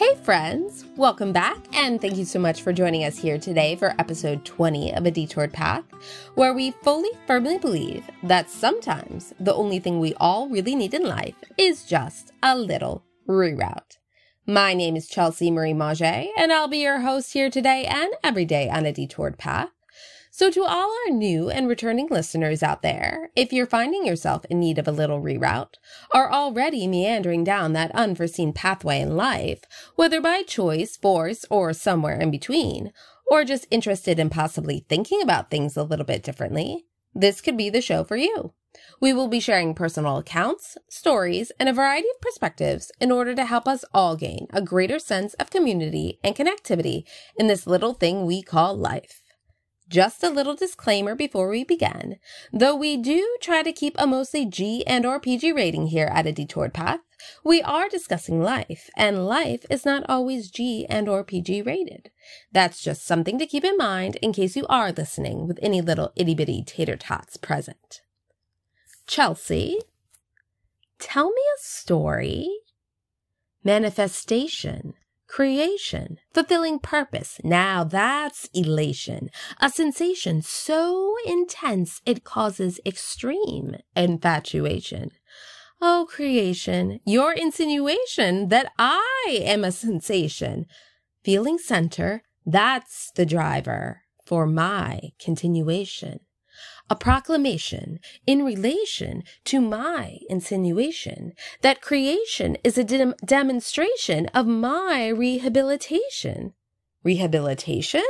Hey, friends! Welcome back, and thank you so much for joining us here today for episode 20 of A Detoured Path, where we fully firmly believe that sometimes the only thing we all really need in life is just a little reroute. My name is Chelsea Marie Mauger, and I'll be your host here today and every day on A Detoured Path. So, to all our new and returning listeners out there, if you're finding yourself in need of a little reroute, are already meandering down that unforeseen pathway in life, whether by choice, force, or somewhere in between, or just interested in possibly thinking about things a little bit differently, this could be the show for you. We will be sharing personal accounts, stories, and a variety of perspectives in order to help us all gain a greater sense of community and connectivity in this little thing we call life. Just a little disclaimer before we begin. Though we do try to keep a mostly G and or PG rating here at a detoured path, we are discussing life, and life is not always G and or PG rated. That's just something to keep in mind in case you are listening with any little itty bitty tater tots present. Chelsea, tell me a story. Manifestation creation, fulfilling purpose. Now that's elation, a sensation so intense it causes extreme infatuation. Oh, creation, your insinuation that I am a sensation. Feeling center, that's the driver for my continuation a proclamation in relation to my insinuation that creation is a de- demonstration of my rehabilitation. Rehabilitation?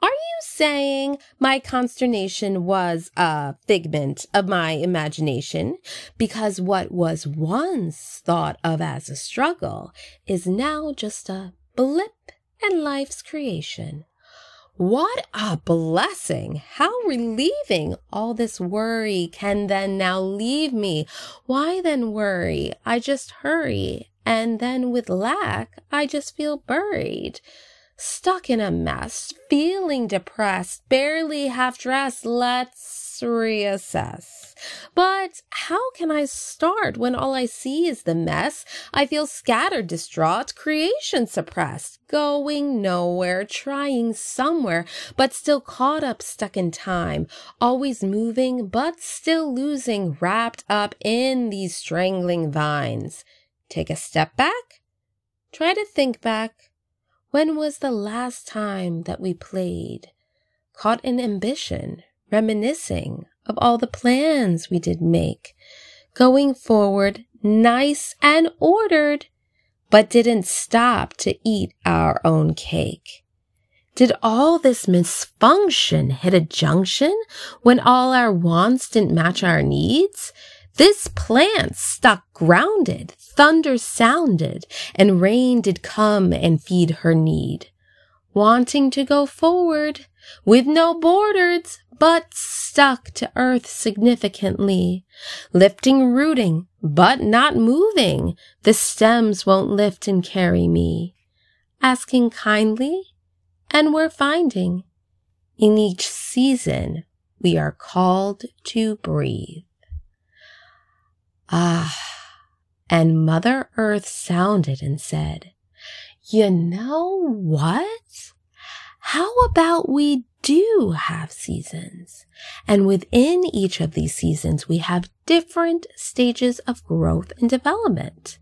Are you saying my consternation was a figment of my imagination because what was once thought of as a struggle is now just a blip in life's creation? What a blessing! How relieving! All this worry can then now leave me. Why then worry? I just hurry. And then with lack, I just feel buried. Stuck in a mess, feeling depressed, barely half dressed. Let's reassess. But how can I start when all I see is the mess? I feel scattered, distraught, creation suppressed, going nowhere, trying somewhere, but still caught up, stuck in time, always moving, but still losing, wrapped up in these strangling vines. Take a step back. Try to think back. When was the last time that we played? Caught in ambition, reminiscing of all the plans we did make, going forward nice and ordered, but didn't stop to eat our own cake. Did all this misfunction hit a junction when all our wants didn't match our needs? This plant stuck grounded, thunder sounded, and rain did come and feed her need. Wanting to go forward with no borders, but stuck to earth significantly, lifting, rooting, but not moving. The stems won't lift and carry me. Asking kindly, and we're finding. In each season, we are called to breathe. Ah, and Mother Earth sounded and said, You know what? How about we do have seasons. And within each of these seasons, we have different stages of growth and development.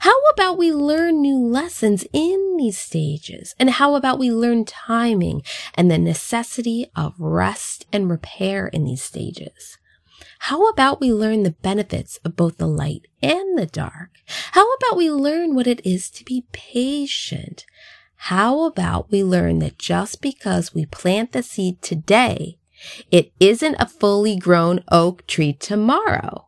How about we learn new lessons in these stages? And how about we learn timing and the necessity of rest and repair in these stages? How about we learn the benefits of both the light and the dark? How about we learn what it is to be patient? How about we learn that just because we plant the seed today, it isn't a fully grown oak tree tomorrow?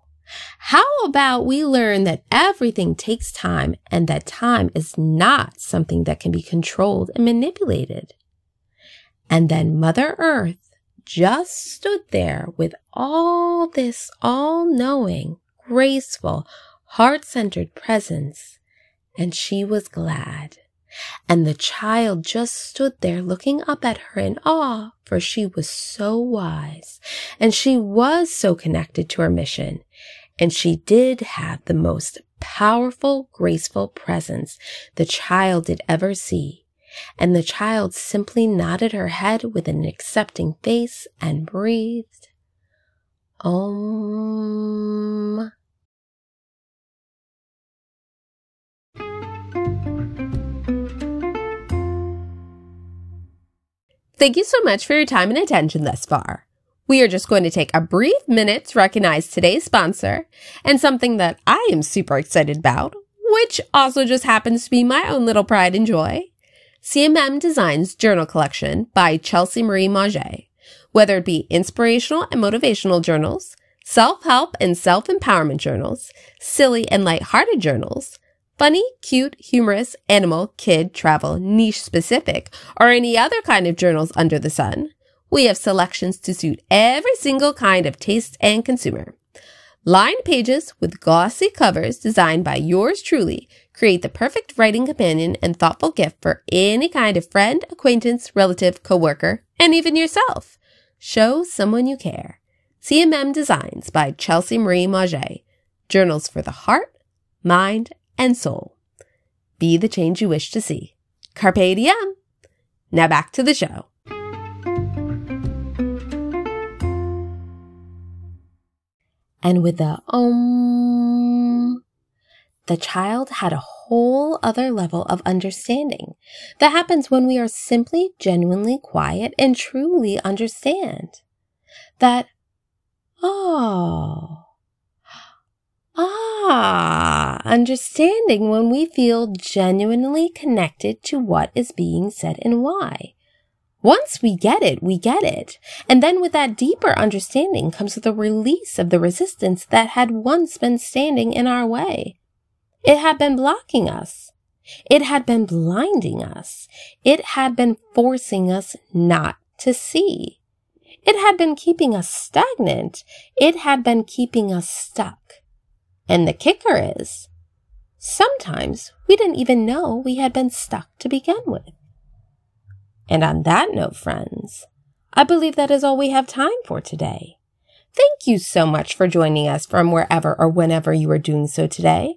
How about we learn that everything takes time and that time is not something that can be controlled and manipulated? And then Mother Earth just stood there with all this all knowing, graceful, heart centered presence, and she was glad. And the child just stood there looking up at her in awe, for she was so wise, and she was so connected to her mission, and she did have the most powerful, graceful presence the child did ever see. And the child simply nodded her head with an accepting face and breathed. Om. Thank you so much for your time and attention thus far. We are just going to take a brief minute to recognize today's sponsor and something that I am super excited about, which also just happens to be my own little pride and joy. CMM Designs Journal Collection by Chelsea Marie Mauger. Whether it be inspirational and motivational journals, self-help and self-empowerment journals, silly and light-hearted journals, funny, cute, humorous, animal, kid, travel, niche specific, or any other kind of journals under the sun, we have selections to suit every single kind of taste and consumer. Lined pages with glossy covers designed by yours truly create the perfect writing companion and thoughtful gift for any kind of friend, acquaintance, relative, coworker, and even yourself. Show someone you care. CMM Designs by Chelsea Marie Mauger. Journals for the heart, mind, and soul. Be the change you wish to see. Carpe diem. Now back to the show. And with the om, um, the child had a whole other level of understanding that happens when we are simply genuinely quiet and truly understand that, oh, Ah, understanding when we feel genuinely connected to what is being said and why. Once we get it, we get it. And then with that deeper understanding comes the release of the resistance that had once been standing in our way. It had been blocking us. It had been blinding us. It had been forcing us not to see. It had been keeping us stagnant. It had been keeping us stuck. And the kicker is, sometimes we didn't even know we had been stuck to begin with. And on that note, friends, I believe that is all we have time for today. Thank you so much for joining us from wherever or whenever you are doing so today.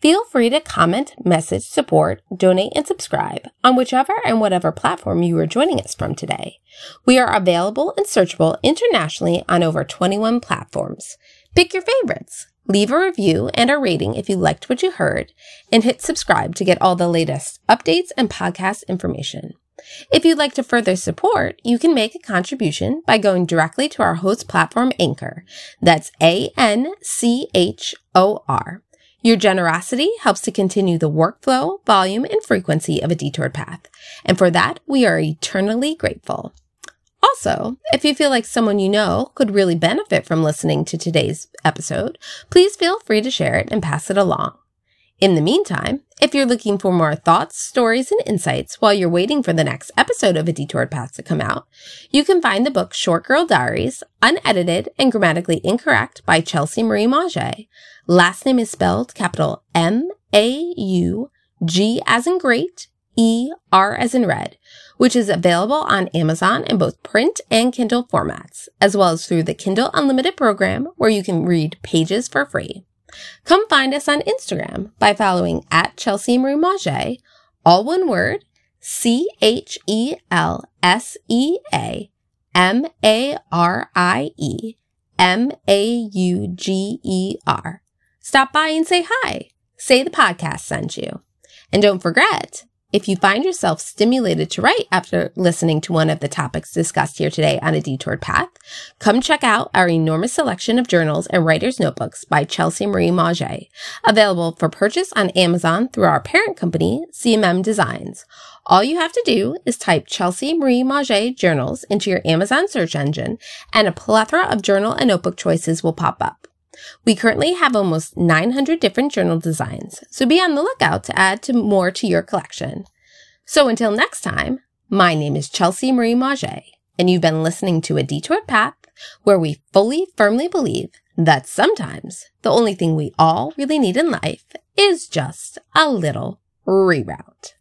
Feel free to comment, message, support, donate, and subscribe on whichever and whatever platform you are joining us from today. We are available and searchable internationally on over 21 platforms. Pick your favorites. Leave a review and a rating if you liked what you heard, and hit subscribe to get all the latest updates and podcast information. If you'd like to further support, you can make a contribution by going directly to our host platform Anchor. That's A-N-C-H-O-R. Your generosity helps to continue the workflow, volume, and frequency of a detoured path. And for that, we are eternally grateful. Also, if you feel like someone you know could really benefit from listening to today's episode, please feel free to share it and pass it along. In the meantime, if you're looking for more thoughts, stories, and insights while you're waiting for the next episode of A Detoured Path to come out, you can find the book Short Girl Diaries, Unedited and Grammatically Incorrect by Chelsea Marie Mauger. Last name is spelled capital M A U G as in great, E R as in red which is available on Amazon in both print and Kindle formats, as well as through the Kindle Unlimited program where you can read pages for free. Come find us on Instagram by following at Chelsea Marie Mauger, all one word, C H E L S E A M A R I E M A U G E R. Stop by and say hi. Say the podcast sent you. And don't forget, if you find yourself stimulated to write after listening to one of the topics discussed here today on a detoured path, come check out our enormous selection of journals and writer's notebooks by Chelsea Marie Mauger, available for purchase on Amazon through our parent company, CMM Designs. All you have to do is type Chelsea Marie Mauger journals into your Amazon search engine and a plethora of journal and notebook choices will pop up. We currently have almost 900 different journal designs, so be on the lookout to add to more to your collection. So until next time, my name is Chelsea Marie Mauger, and you've been listening to A Detoured Path, where we fully, firmly believe that sometimes the only thing we all really need in life is just a little reroute.